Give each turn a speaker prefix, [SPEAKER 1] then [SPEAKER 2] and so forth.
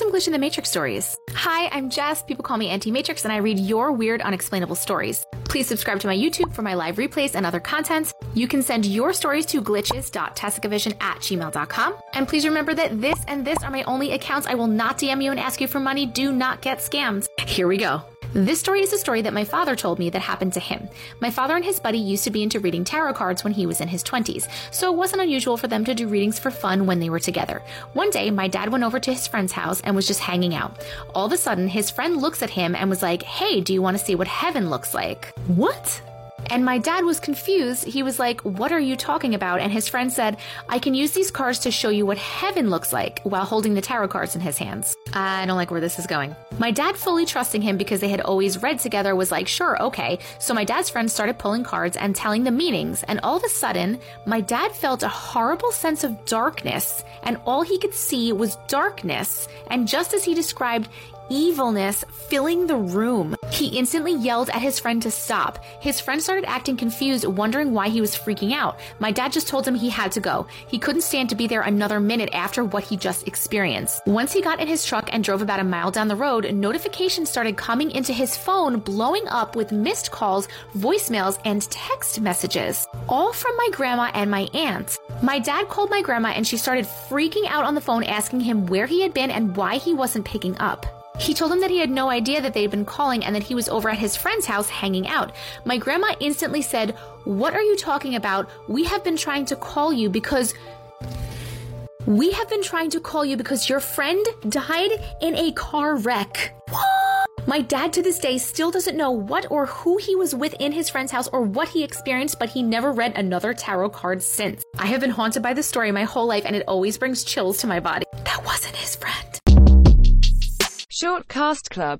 [SPEAKER 1] some Glitch in the Matrix stories. Hi, I'm Jess. People call me Anti Matrix, and I read your weird, unexplainable stories. Please subscribe to my YouTube for my live replays and other content. You can send your stories to glitches.tessicavision at gmail.com. And please remember that this and this are my only accounts. I will not DM you and ask you for money. Do not get scammed. Here we go. This story is a story that my father told me that happened to him. My father and his buddy used to be into reading tarot cards when he was in his 20s, so it wasn't unusual for them to do readings for fun when they were together. One day, my dad went over to his friend's house and was just hanging out. All of a sudden, his friend looks at him and was like, Hey, do you want to see what heaven looks like? What? And my dad was confused. He was like, What are you talking about? And his friend said, I can use these cards to show you what heaven looks like while holding the tarot cards in his hands. I don't like where this is going. My dad, fully trusting him because they had always read together, was like, Sure, okay. So my dad's friend started pulling cards and telling the meanings. And all of a sudden, my dad felt a horrible sense of darkness. And all he could see was darkness. And just as he described, evilness filling the room. He instantly yelled at his friend to stop. His friend started acting confused, wondering why he was freaking out. My dad just told him he had to go. He couldn't stand to be there another minute after what he just experienced. Once he got in his truck and drove about a mile down the road, notifications started coming into his phone, blowing up with missed calls, voicemails, and text messages. All from my grandma and my aunt. My dad called my grandma and she started freaking out on the phone, asking him where he had been and why he wasn't picking up. He told him that he had no idea that they'd been calling and that he was over at his friend's house hanging out. My grandma instantly said, What are you talking about? We have been trying to call you because. We have been trying to call you because your friend died in a car wreck. What? My dad to this day still doesn't know what or who he was with in his friend's house or what he experienced, but he never read another tarot card since. I have been haunted by this story my whole life and it always brings chills to my body. That wasn't his friend.
[SPEAKER 2] Short Cast Club